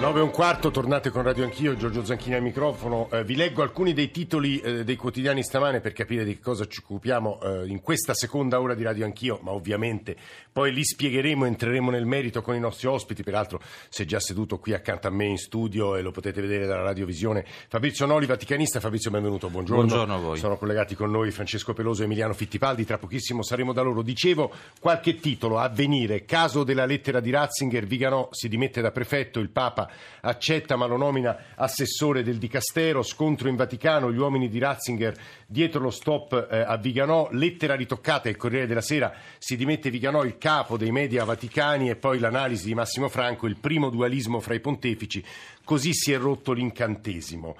9 e un quarto, tornate con Radio Anch'io, Giorgio Zanchini al microfono. Eh, vi leggo alcuni dei titoli eh, dei quotidiani stamane per capire di che cosa ci occupiamo eh, in questa seconda ora di Radio Anch'io, ma ovviamente poi li spiegheremo, entreremo nel merito con i nostri ospiti. Peraltro si è già seduto qui accanto a me in studio e lo potete vedere dalla radiovisione. Fabrizio Noli, vaticanista. Fabrizio, benvenuto, buongiorno. Buongiorno a voi. Sono collegati con noi Francesco Peloso e Emiliano Fittipaldi. Tra pochissimo saremo da loro. Dicevo, qualche titolo, avvenire, caso della lettera di Ratzinger, Viganò si dimette da prefetto, il Papa accetta ma lo nomina assessore del Dicastero, scontro in Vaticano, gli uomini di Ratzinger dietro lo stop eh, a Viganò, lettera ritoccata, il Corriere della Sera si dimette Viganò, il capo dei media vaticani e poi l'analisi di Massimo Franco, il primo dualismo fra i pontefici, così si è rotto l'incantesimo.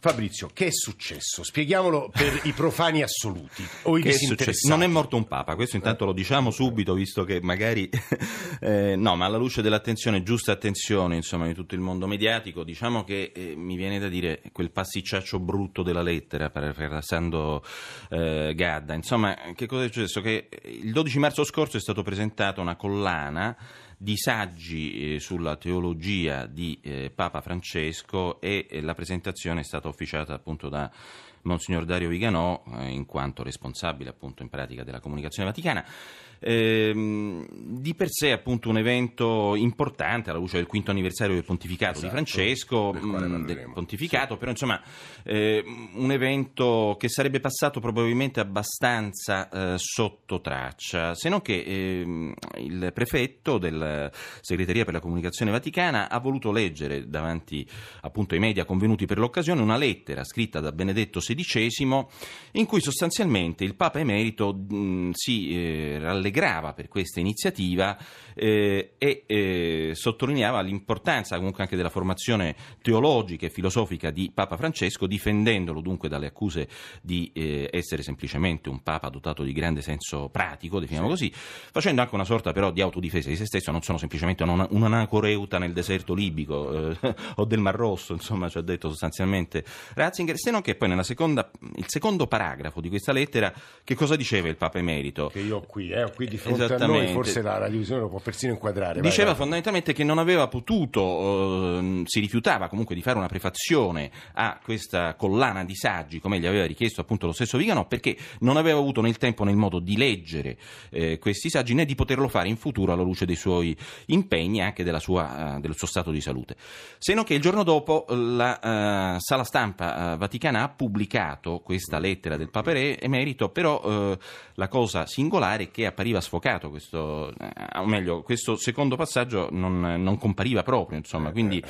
Fabrizio, che è successo? Spieghiamolo per i profani assoluti o i Che è disinteressati. Non è morto un papa, questo intanto lo diciamo subito, visto che magari eh, no, ma alla luce dell'attenzione, giusta attenzione, insomma, di tutto il mondo mediatico, diciamo che eh, mi viene da dire quel passicciaccio brutto della lettera, parafrasando eh, Gadda. Insomma, che cosa è successo? Che il 12 marzo scorso è stata presentata una collana di saggi eh, sulla teologia di eh, Papa Francesco e eh, la presentazione è stata officiata appunto da Monsignor Dario Viganò, in quanto responsabile appunto in pratica della comunicazione vaticana. Ehm, di per sé appunto un evento importante alla luce del quinto anniversario del pontificato Esatto, di Francesco, del parleremo. del pontificato, però insomma eh, un evento che sarebbe passato probabilmente abbastanza eh, sotto traccia, se non che ehm, il prefetto della segreteria per la comunicazione vaticana ha voluto leggere davanti appunto ai media convenuti per l'occasione una lettera scritta da Benedetto XVI in cui sostanzialmente il Papa Emerito mh, si eh, rallegrava per questa iniziativa eh, e eh, sottolineava l'importanza comunque anche della formazione teologica e filosofica di Papa Francesco, difendendolo dunque dalle accuse di eh, essere semplicemente un Papa dotato di grande senso pratico, definiamo così, facendo anche una sorta però di autodifesa di se stesso, non sono semplicemente un, un anacoreuta nel deserto libico eh, o del Mar Rosso, insomma ci ha detto sostanzialmente Ratzinger, se non che poi nella seconda, il secondo paragrafo di questa lettera che cosa diceva il Papa Emerito? Che io ho qui, eh, ho qui di fronte a noi, forse la radiovisione lo può persino inquadrare. Diceva vai. fondamentalmente che non aveva potuto, ehm, si rifiutava comunque di fare una prefazione a questa collana di saggi, come gli aveva richiesto appunto lo stesso Viganò, perché non aveva avuto né il tempo né il modo di leggere eh, questi saggi né di poterlo fare in futuro alla luce dei suoi impegni e anche della sua, eh, del suo stato di salute. Se non che il giorno dopo la eh, sala stampa eh, vaticana ha pubblicato questa lettera del Papa Re- Emerito, però eh, la cosa singolare è che appariva sfocato questo, eh, o meglio, questo secondo passaggio non, non compariva proprio, insomma, quindi...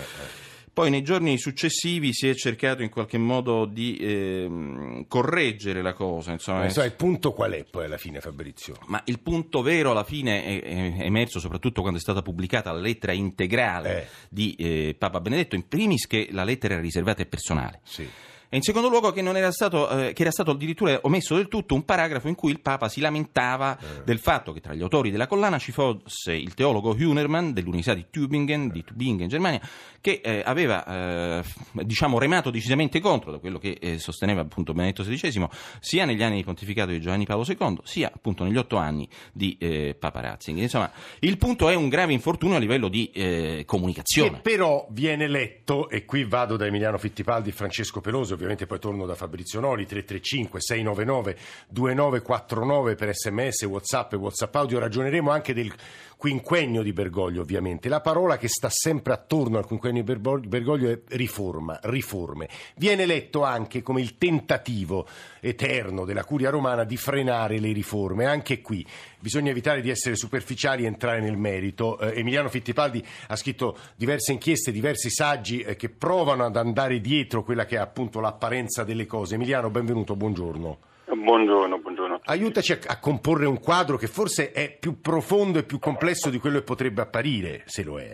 Poi nei giorni successivi si è cercato in qualche modo di ehm, correggere la cosa, insomma, so, il punto qual è poi alla fine, Fabrizio? ma il punto vero alla fine è, è emerso soprattutto quando è stata pubblicata la lettera integrale Eh. di eh, Papa Benedetto, in primis che la lettera era riservata e personale. Sì. E in secondo luogo che, non era stato, eh, che era stato addirittura omesso del tutto un paragrafo in cui il Papa si lamentava del fatto che tra gli autori della collana ci fosse il teologo Hunerman dell'Università di Tübingen, di Tübingen in Germania, che eh, aveva eh, diciamo remato decisamente contro da quello che eh, sosteneva appunto Benedetto XVI, sia negli anni di pontificato di Giovanni Paolo II, sia appunto negli otto anni di eh, Papa Ratzinger. Insomma, il punto è un grave infortunio a livello di eh, Che comunicazione. però viene letto, e qui vado da Emiliano Fittipaldi e Francesco Pelosi, ovviamente poi torno da Fabrizio Noli, 335 699 2949 per sms, whatsapp e whatsapp audio, ragioneremo anche del quinquennio di Bergoglio ovviamente. La parola che sta sempre attorno al quinquennio di Bergo- Bergoglio è riforma, riforme. Viene letto anche come il tentativo eterno della curia romana di frenare le riforme. Anche qui bisogna evitare di essere superficiali e entrare nel merito. Eh, Emiliano Fittipaldi ha scritto diverse inchieste, diversi saggi eh, che provano ad andare dietro quella che è appunto l'apparenza delle cose. Emiliano, benvenuto, buongiorno. Buongiorno, buongiorno. Aiutaci a, a comporre un quadro che forse è più profondo e più complesso di quello che potrebbe apparire, se lo è.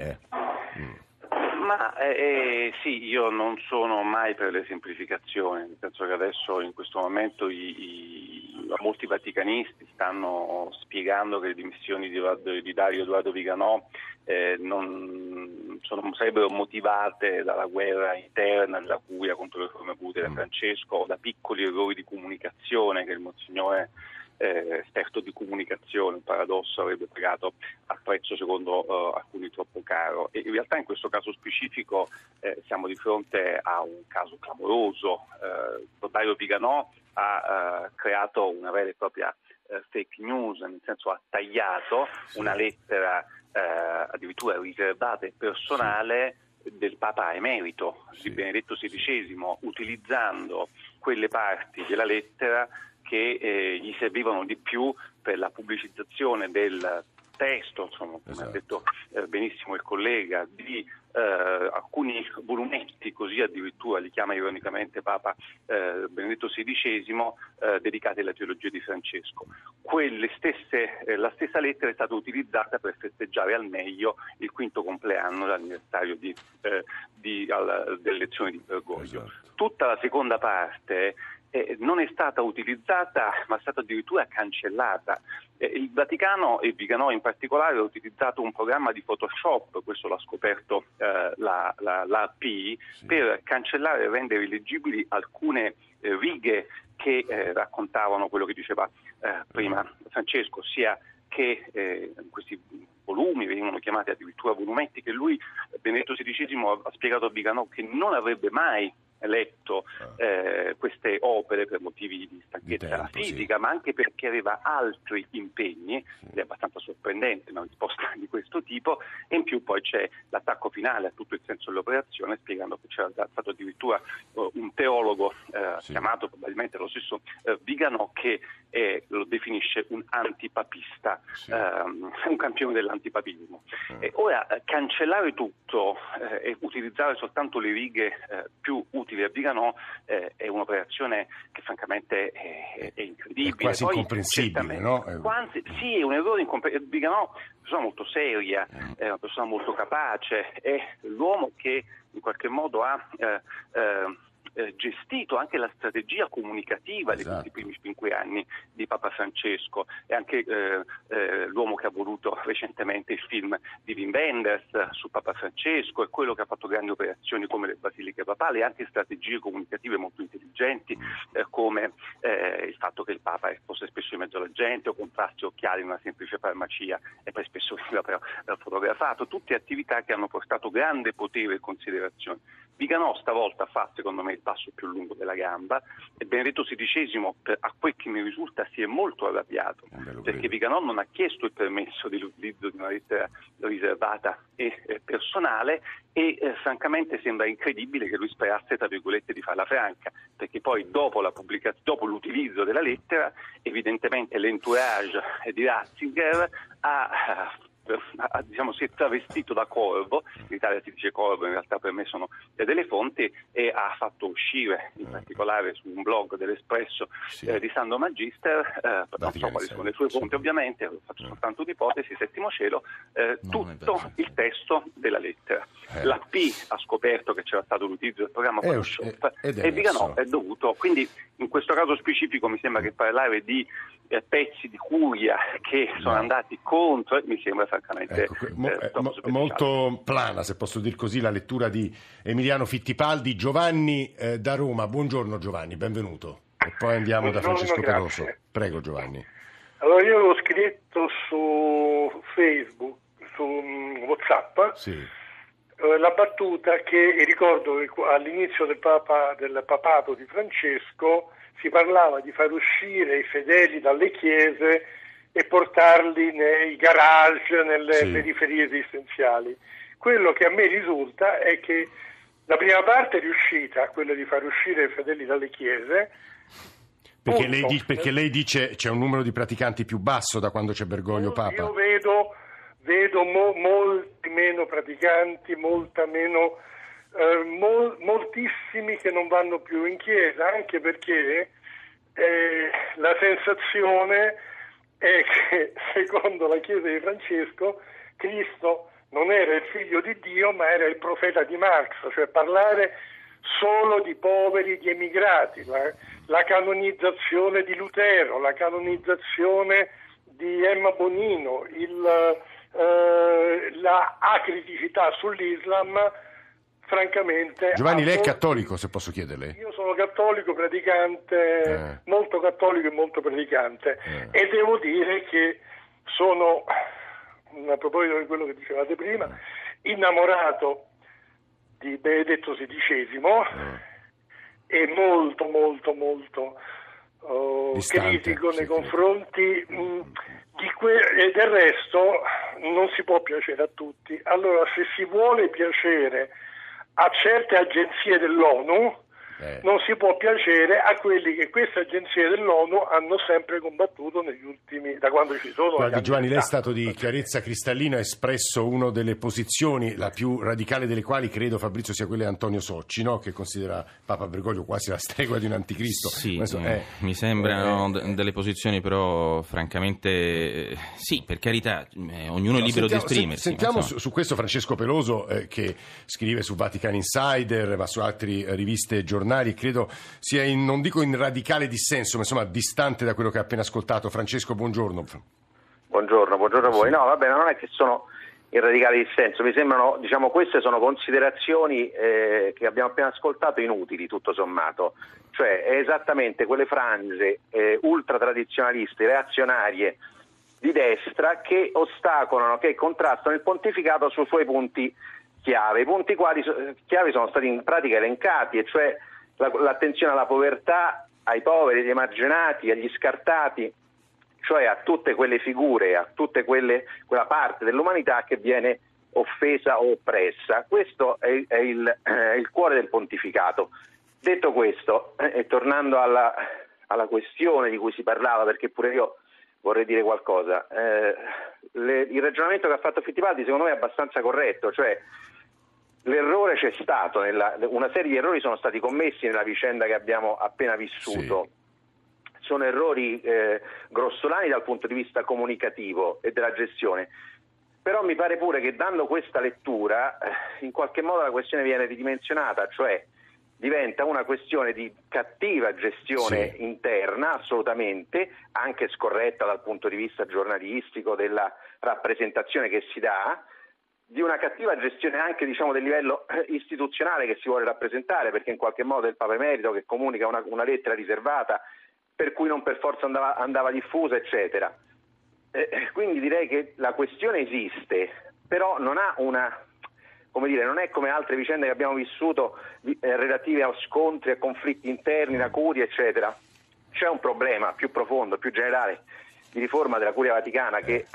eh. Ma eh, eh, sì, io non sono mai per le semplificazioni, nel senso che adesso in questo momento i, i- molti vaticanisti stanno spiegando che le dimissioni di, di Dario Edoardo Viganò eh, non sono- sarebbero motivate dalla guerra interna della curia contro le riforme pute da Francesco o da piccoli errori di comunicazione che il Monsignore eh, esperto di comunicazione, un paradosso, avrebbe pagato a prezzo secondo eh, alcuni troppo caro. E in realtà in questo caso specifico eh, siamo di fronte a un caso clamoroso. Eh, Dario Viganò ha eh, creato una vera e propria eh, fake news, nel senso ha tagliato una lettera addirittura riservata e personale del Papa emerito di Benedetto XVI, utilizzando quelle parti della lettera che eh, gli servivano di più per la pubblicizzazione del testo, insomma, come esatto. ha detto eh, benissimo il collega, di eh, alcuni volumetti, così addirittura li chiama ironicamente Papa eh, Benedetto XVI, eh, dedicati alla teologia di Francesco. Stesse, eh, la stessa lettera è stata utilizzata per festeggiare al meglio il quinto compleanno dell'anniversario di, eh, di, al, delle elezioni di Bergoglio. Esatto. Tutta la seconda parte eh, non è stata utilizzata ma è stata addirittura cancellata. Eh, il Vaticano e Viganò in particolare ha utilizzato un programma di Photoshop, questo l'ha scoperto eh, la, la, l'AP, sì. per cancellare e rendere illeggibili alcune eh, righe che eh, raccontavano quello che diceva eh, prima Francesco, sia che questi volumi, venivano chiamati addirittura volumetti, che lui, Benedetto XVI, ha spiegato a Viganò che non avrebbe mai letto ah. eh, queste opere per motivi di stanchezza di tempo, fisica, sì. ma anche perché aveva altri impegni, sì. è abbastanza sorprendente una risposta di questo tipo, e in più poi c'è l'attacco finale a tutto il senso dell'operazione, spiegando che c'era stato addirittura uh, un teologo uh, sì. chiamato probabilmente lo stesso uh, Viganò che eh, lo definisce un antipapista, um, un campione dell'antipapismo. E ora cancellare tutto e utilizzare soltanto le righe più utili utili a Viganò eh, è un'operazione che francamente è, è incredibile. È quasi Poi, incomprensibile, no? Quasi, sì, è un errore incomprensibile. Viganò è una persona molto seria, mm. è una persona molto capace, è l'uomo che in qualche modo ha... Eh, eh, eh, gestito anche la strategia comunicativa esatto. di questi primi cinque anni di Papa Francesco e anche eh, eh, l'uomo che ha voluto recentemente il film di Wim Wenders su Papa Francesco e quello che ha fatto grandi operazioni come le basiliche papali e anche strategie comunicative molto intelligenti eh, come eh, il fatto che il Papa fosse spesso in mezzo alla gente o contrasti occhiali in una semplice farmacia e poi spesso veniva fotografato, tutte attività che hanno portato grande potere e considerazione. Viganò stavolta fa, secondo me, il passo più lungo della gamba e Benedetto XVI, a quel che mi risulta, si è molto arrabbiato perché Viganò non ha chiesto il permesso dell'utilizzo di una lettera riservata e eh, personale e eh, francamente sembra incredibile che lui sperasse, tra virgolette, di farla franca, perché poi dopo, dopo l'utilizzo della lettera, evidentemente l'entourage di Ratzinger ha diciamo, si è travestito da corvo, in Italia si dice corvo, in realtà per me sono delle fonti, e ha fatto uscire, in particolare su un blog dell'Espresso sì. eh, di Sando Magister, eh, non so quali sono le sue fonti sì. ovviamente, faccio eh. soltanto un'ipotesi, settimo cielo, eh, tutto il testo della lettera. Eh. La P ha scoperto che c'era stato l'utilizzo del programma Photoshop e dica no, è dovuto. Quindi in questo caso specifico mi sembra che parlare di eh, pezzi di curia che sono no. andati contro mi sembra francamente ecco, mo, eh, mo, molto plana se posso dir così la lettura di Emiliano Fittipaldi. Giovanni eh, da Roma. Buongiorno Giovanni benvenuto. E poi andiamo buongiorno, da Francesco grazie. Peroso. Prego Giovanni. Allora io l'ho scritto su Facebook su mm, Whatsapp. Sì. Eh, la battuta che ricordo che all'inizio del, papa, del papato di Francesco si parlava di far uscire i fedeli dalle chiese e portarli nei garage, nelle sì. periferie esistenziali. Quello che a me risulta è che la prima parte è riuscita, quella di far uscire i fedeli dalle chiese. Perché lei, dice, perché lei, dice c'è un numero di praticanti più basso da quando c'è Bergoglio Papa? Io vedo, vedo mo, molti meno praticanti, molta meno eh, mol, moltissimi che non vanno più in chiesa, anche perché eh, la sensazione è che secondo la chiesa di Francesco Cristo non era il figlio di Dio ma era il profeta di Marx, cioè parlare solo di poveri, di emigrati, la, la canonizzazione di Lutero, la canonizzazione di Emma Bonino, il, eh, la acriticità sull'Islam francamente... Giovanni, lei è cattolico, se posso chiederle? Io sono cattolico, praticante, Eh. molto cattolico e molto praticante Eh. e devo dire che sono, a proposito di quello che dicevate prima, Eh. innamorato di Benedetto XVI e molto, molto, molto oh, Distante, critico sì, nei sì. confronti mh, di que- e del resto non si può piacere a tutti. Allora, se si vuole piacere a certe agenzie dell'ONU, Eh. non si può piacere a quelli che queste agenzie dell'ONU hanno sempre combattuto negli ultimi, da quando ci sono. Guardi Giovanni, anni lei è 70. stato di chiarezza cristallina, ha espresso una delle posizioni, la più radicale delle quali credo Fabrizio sia quella di Antonio Socci, no? che considera Papa Bergoglio quasi la stregua di un anticristo. Sì, Questo eh, mi sembrano eh, d- delle posizioni però francamente eh, sì, per carità, eh, ognuno è libero sentiamo, di esprimersi. sen- Sentiamo su, su questo Francesco Peloso eh, che scrive su Vatican Insider, ma su altre riviste e giornali, credo sia in, non dico in radicale dissenso, ma insomma distante da quello che ha appena ascoltato. Francesco, buongiorno. Buongiorno, buongiorno a voi. No, vabbè, non è che sono in radicale dissenso, mi sembrano, diciamo, queste sono considerazioni eh, che abbiamo appena ascoltato inutili, tutto sommato. Cioè, è esattamente quelle frange eh, ultratradizionaliste, reazionarie di destra che ostacolano, che contrastano il pontificato sui suoi punti chiave. I punti quali, chiave sono stati in pratica elencati, e cioè l'attenzione alla povertà, ai poveri, agli emarginati, agli scartati, cioè a tutte quelle figure, a tutta quella parte dell'umanità che viene offesa o oppressa. Questo è, è il, è il cuore del pontificato. Detto questo, eh, e tornando alla, alla questione di cui si parlava, perché pure io vorrei dire qualcosa, eh, le- il ragionamento che ha fatto Fittipaldi secondo me è abbastanza corretto, cioè l'errore c'è stato, nella- una serie di errori sono stati commessi nella vicenda che abbiamo appena vissuto sono errori eh, grossolani dal punto di vista comunicativo e della gestione. Però mi pare pure che dando questa lettura eh, in qualche modo la questione viene ridimensionata, cioè diventa una questione di cattiva gestione Sì. interna, assolutamente, anche scorretta dal punto di vista giornalistico della rappresentazione che si dà, di una cattiva gestione anche diciamo, del livello eh, istituzionale che si vuole rappresentare, perché in qualche modo è il Papa Emerito che comunica una, una lettera riservata per cui non per forza andava, andava diffusa, eccetera. Eh, eh, quindi direi che la questione esiste, però non ha una, come dire, non è come altre vicende che abbiamo vissuto eh, relative a scontri, a conflitti interni, a curie, eccetera. C'è un problema più profondo, più generale di riforma della Curia Vaticana che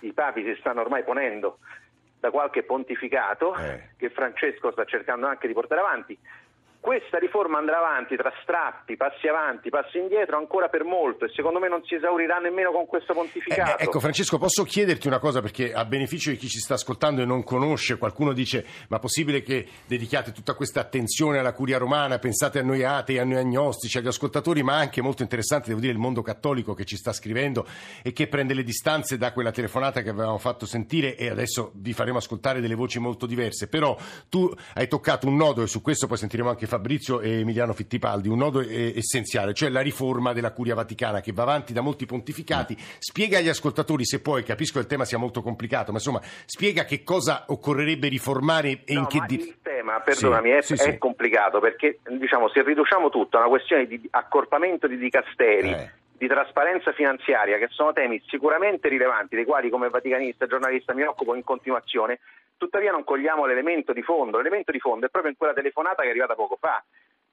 i papi si stanno ormai ponendo da qualche pontificato Eh. che Francesco sta cercando anche di portare avanti. Questa riforma andrà avanti tra strappi, passi avanti, passi indietro ancora per molto e secondo me non si esaurirà nemmeno con questo pontificato. Eh, ecco Francesco, posso chiederti una cosa? Perché a beneficio di chi ci sta ascoltando e non conosce, qualcuno dice ma possibile che dedichiate tutta questa attenzione alla curia romana, pensate a noi atei, a noi agnostici, agli ascoltatori, ma anche molto interessante devo dire il mondo cattolico che ci sta scrivendo e che prende le distanze da quella telefonata che avevamo fatto sentire e adesso vi faremo ascoltare delle voci molto diverse, però tu hai toccato un nodo e su questo poi sentiremo anche Fabrizio e Emiliano Fittipaldi, un nodo eh, essenziale, cioè la riforma della curia vaticana che va avanti da molti pontificati. Spiega agli ascoltatori, se puoi, capisco che il tema sia molto complicato, ma insomma, spiega che cosa occorrerebbe riformare e in No, che ma di- il tema, perdonami, Sì, è, sì, è sì. complicato perché diciamo, se riduciamo tutto a una questione di accorpamento di dicasteri, Eh. Di trasparenza finanziaria, che sono temi sicuramente rilevanti, dei quali come vaticanista e giornalista mi occupo in continuazione, tuttavia non cogliamo l'elemento di fondo. L'elemento di fondo è proprio in quella telefonata che è arrivata poco fa.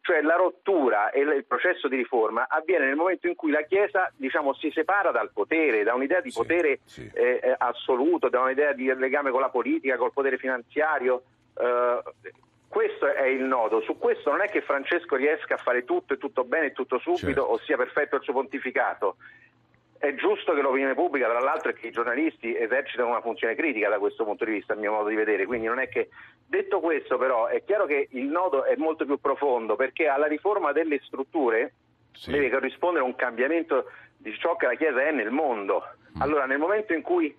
Cioè la rottura e il processo di riforma avviene nel momento in cui la Chiesa diciamo, si separa dal potere, da un'idea di Sì, potere sì. eh, eh, assoluto, da un'idea di legame con la politica, col potere finanziario. eh, questo è il nodo. Su questo non è che Francesco riesca a fare tutto e tutto bene e tutto subito Certo. o sia perfetto il suo pontificato. È giusto che l'opinione pubblica, tra l'altro, e che i giornalisti esercitano una funzione critica da questo punto di vista, a mio modo di vedere. Quindi non è che. Detto questo, però, è chiaro che il nodo è molto più profondo perché alla riforma delle strutture Sì. deve corrispondere un cambiamento di ciò che la Chiesa è nel mondo. Mm. Allora, nel momento in cui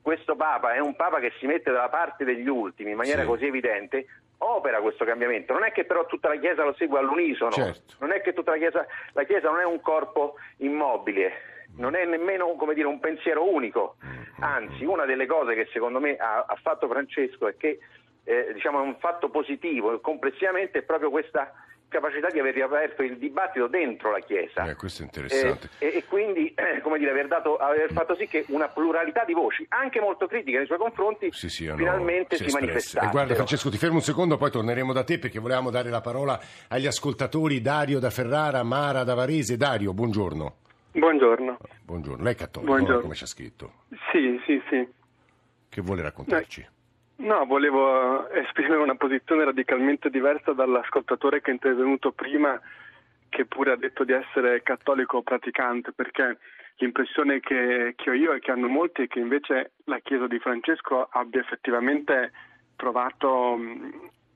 questo Papa è un Papa che si mette dalla parte degli ultimi in maniera Sì. così evidente, opera questo cambiamento. Non è che però tutta la Chiesa lo segue all'unisono, Certo. non è che tutta la Chiesa, la Chiesa non è un corpo immobile. Non è nemmeno come dire, un pensiero unico, Mm, anzi una delle cose che secondo me ha, ha fatto Francesco è che eh, diciamo, un fatto positivo complessivamente è proprio questa capacità di aver riaperto il dibattito dentro la Chiesa. Eh, questo è interessante. Eh, e, e, quindi, eh, come dire, aver, dato, aver, fatto sì che una pluralità di voci, anche molto critiche nei suoi confronti, sì, sì, finalmente si, si manifestasse. guarda Francesco, ti fermo un secondo, poi torneremo da te perché volevamo dare la parola agli ascoltatori Dario da Ferrara, Mara da Varese. Dario, buongiorno. Buongiorno. Buongiorno, lei è cattolico, buongiorno. come c'è scritto? Sì, sì, sì. Che vuole raccontarci? No, volevo esprimere una posizione radicalmente diversa dall'ascoltatore che è intervenuto prima, che pure ha detto di essere cattolico praticante, perché l'impressione che, che ho io e che hanno molti è che invece la Chiesa di Francesco abbia effettivamente trovato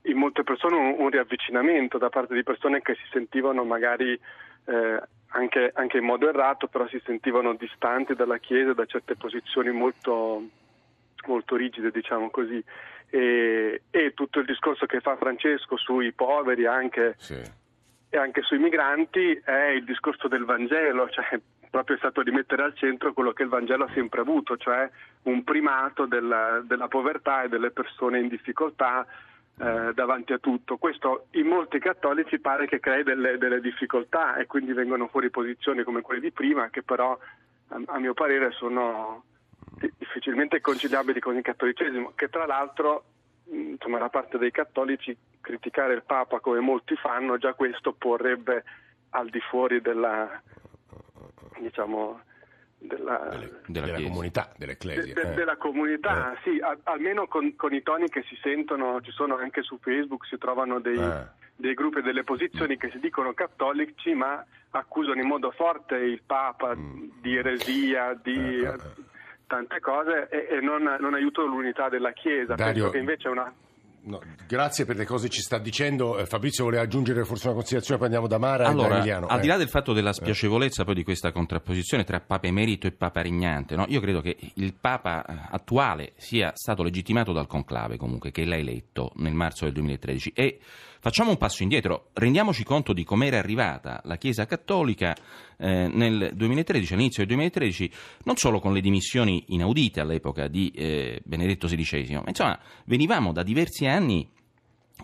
in molte persone un, un riavvicinamento da parte di persone che si sentivano magari eh, anche, anche, in modo errato, però si sentivano distanti dalla Chiesa da certe posizioni molto molto rigide, diciamo così. E, e, tutto il discorso che fa Francesco sui poveri anche, sì. e anche sui migranti è il discorso del Vangelo, cioè proprio è stato di mettere al centro quello che il Vangelo ha sempre avuto, cioè un primato della, della povertà e delle persone in difficoltà eh, davanti a tutto. Questo in molti cattolici pare che crei delle, delle, difficoltà e quindi vengono fuori posizioni come quelle di prima che però a, a mio parere sono difficilmente conciliabili con il cattolicesimo, che tra l'altro insomma, da parte dei cattolici criticare il Papa come molti fanno, già questo porrebbe al di fuori della, diciamo, della, delle, della, della comunità, dell'ecclesia. De, de, eh. Della comunità, eh. sì, a, almeno con, con, i toni che si sentono, ci sono anche su Facebook, si trovano dei, eh. dei gruppi e delle posizioni mm. che si dicono cattolici ma accusano in modo forte il Papa mm. di eresia, di... Eh, eh, eh tante cose e, e non, non, aiutano l'unità della Chiesa. Dario, Penso che invece è una... No, grazie per le cose che ci sta dicendo. Eh, Fabrizio voleva aggiungere forse una considerazione, poi andiamo da Mara allora, e da Emiliano. Al di là eh. del fatto della spiacevolezza poi di questa contrapposizione tra Papa emerito e Papa regnante, no? io credo che il Papa eh, attuale sia stato legittimato dal conclave comunque, che l'ha eletto nel marzo del 2013 e Facciamo un passo indietro, rendiamoci conto di come era arrivata la Chiesa Cattolica eh, nel 2013, all'inizio del 2013, non solo con le dimissioni inaudite all'epoca di eh, Benedetto XVI, ma insomma venivamo da diversi anni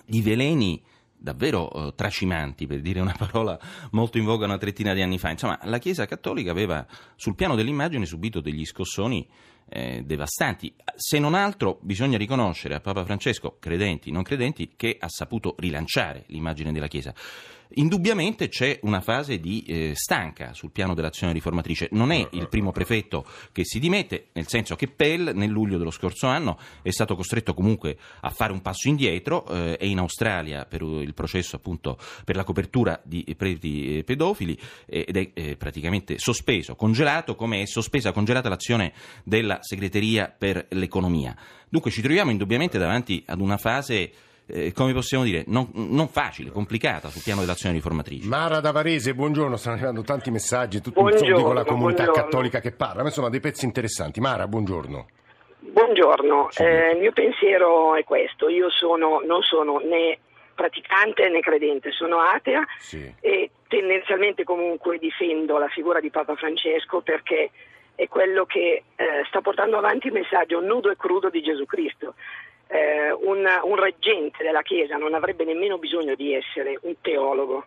di veleni davvero eh, tracimanti, per dire una parola molto in voga una trettina di anni fa. Insomma, la Chiesa Cattolica aveva sul piano dell'immagine subito degli scossoni eh, devastanti. Se non altro bisogna riconoscere a Papa Francesco, credenti, non credenti, che ha saputo rilanciare l'immagine della Chiesa. Indubbiamente c'è una fase di eh, stanca sul piano dell'azione riformatrice. Non è il primo prefetto che si dimette, nel senso che Pell nel luglio dello scorso anno è stato costretto comunque a fare un passo indietro, eh, è in Australia per il processo appunto per la copertura di preti pedofili eh, ed è eh, praticamente sospeso, congelato come è sospesa, congelata l'azione della segreteria per l'economia. Dunque ci troviamo indubbiamente davanti ad una fase eh, come possiamo dire, non, non, facile, complicata sul piano dell'azione riformatrice. Mara da Varese, buongiorno, stanno arrivando tanti messaggi, tutto buongiorno, dico la comunità buongiorno. cattolica che parla, ma insomma dei pezzi interessanti. Mara, buongiorno. Buongiorno, eh, il mio pensiero è questo, io sono, non sono né praticante né credente, sono atea sì. e tendenzialmente comunque difendo la figura di Papa Francesco perché è quello che eh, sta portando avanti il messaggio nudo e crudo di Gesù Cristo eh, un, un reggente della Chiesa non avrebbe nemmeno bisogno di essere un teologo.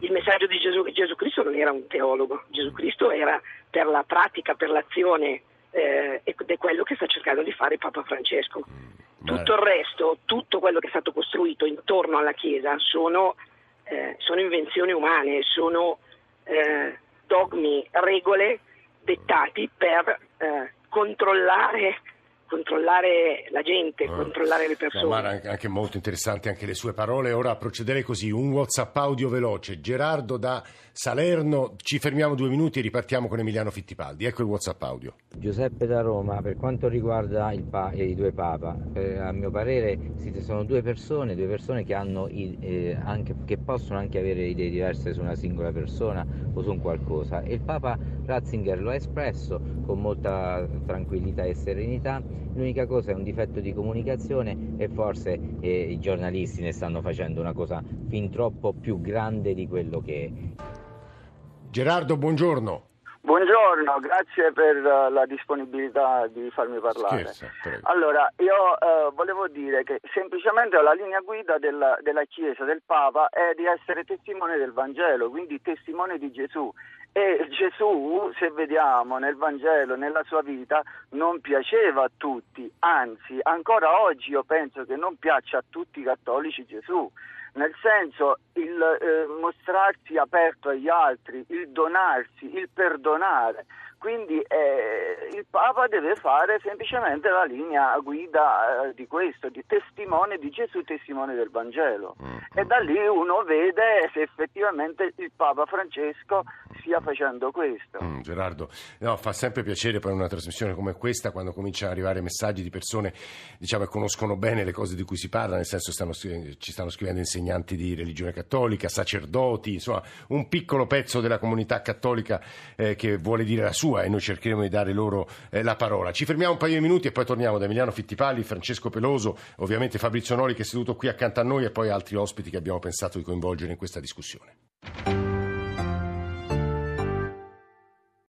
Il messaggio di Gesù, Gesù Cristo non era un teologo, Gesù Cristo era per la pratica, per l'azione eh, ed è quello che sta cercando di fare Papa Francesco. Tutto il resto, tutto quello che è stato costruito intorno alla Chiesa sono, eh, sono invenzioni umane, sono eh, dogmi, regole dettati per eh, controllare controllare la gente, uh, controllare le persone. No, Mara, anche molto interessanti anche le sue parole. Ora procederei così, un WhatsApp audio veloce. Gerardo da Salerno, ci fermiamo due minuti e ripartiamo con Emiliano Fittipaldi. Ecco il WhatsApp audio. Giuseppe da Roma, per quanto riguarda pa- i due Papa, eh, a mio parere sono due persone, due persone che, hanno, eh, anche, che possono anche avere idee diverse su una singola persona o su un qualcosa. E il Papa Ratzinger lo ha espresso con molta tranquillità e serenità l'unica cosa è un difetto di comunicazione e forse eh, i giornalisti ne stanno facendo una cosa fin troppo più grande di quello che è. Gerardo, buongiorno. Buongiorno, grazie per uh, la disponibilità di farmi parlare. Scherza, allora, io uh, volevo dire che semplicemente la linea guida della, della, Chiesa, del Papa, è di essere testimone del Vangelo, quindi testimone di Gesù. E Gesù, se vediamo nel Vangelo, nella sua vita, non piaceva a tutti, anzi, ancora oggi io penso che non piaccia a tutti i cattolici Gesù nel senso il eh, mostrarsi aperto agli altri, il donarsi, il perdonare. Quindi eh, il Papa deve fare semplicemente la linea guida eh, di questo, di testimone di Gesù, testimone del Vangelo. Mm. E da lì uno vede se effettivamente il Papa Francesco stia facendo questo. Mm, Gerardo, no, fa sempre piacere per una trasmissione come questa quando cominciano ad arrivare messaggi di persone diciamo, che conoscono bene le cose di cui si parla, nel senso stanno, ci stanno scrivendo insegnanti di religione cattolica, sacerdoti, insomma un piccolo pezzo della comunità cattolica eh, che vuole dire la sua e noi cercheremo di dare loro eh, la parola. Ci fermiamo un paio di minuti e poi torniamo da Emiliano Fittipaldi, Francesco Peloso, ovviamente Fabrizio Noli che è seduto qui accanto a noi e poi altri ospiti che abbiamo pensato di coinvolgere in questa discussione.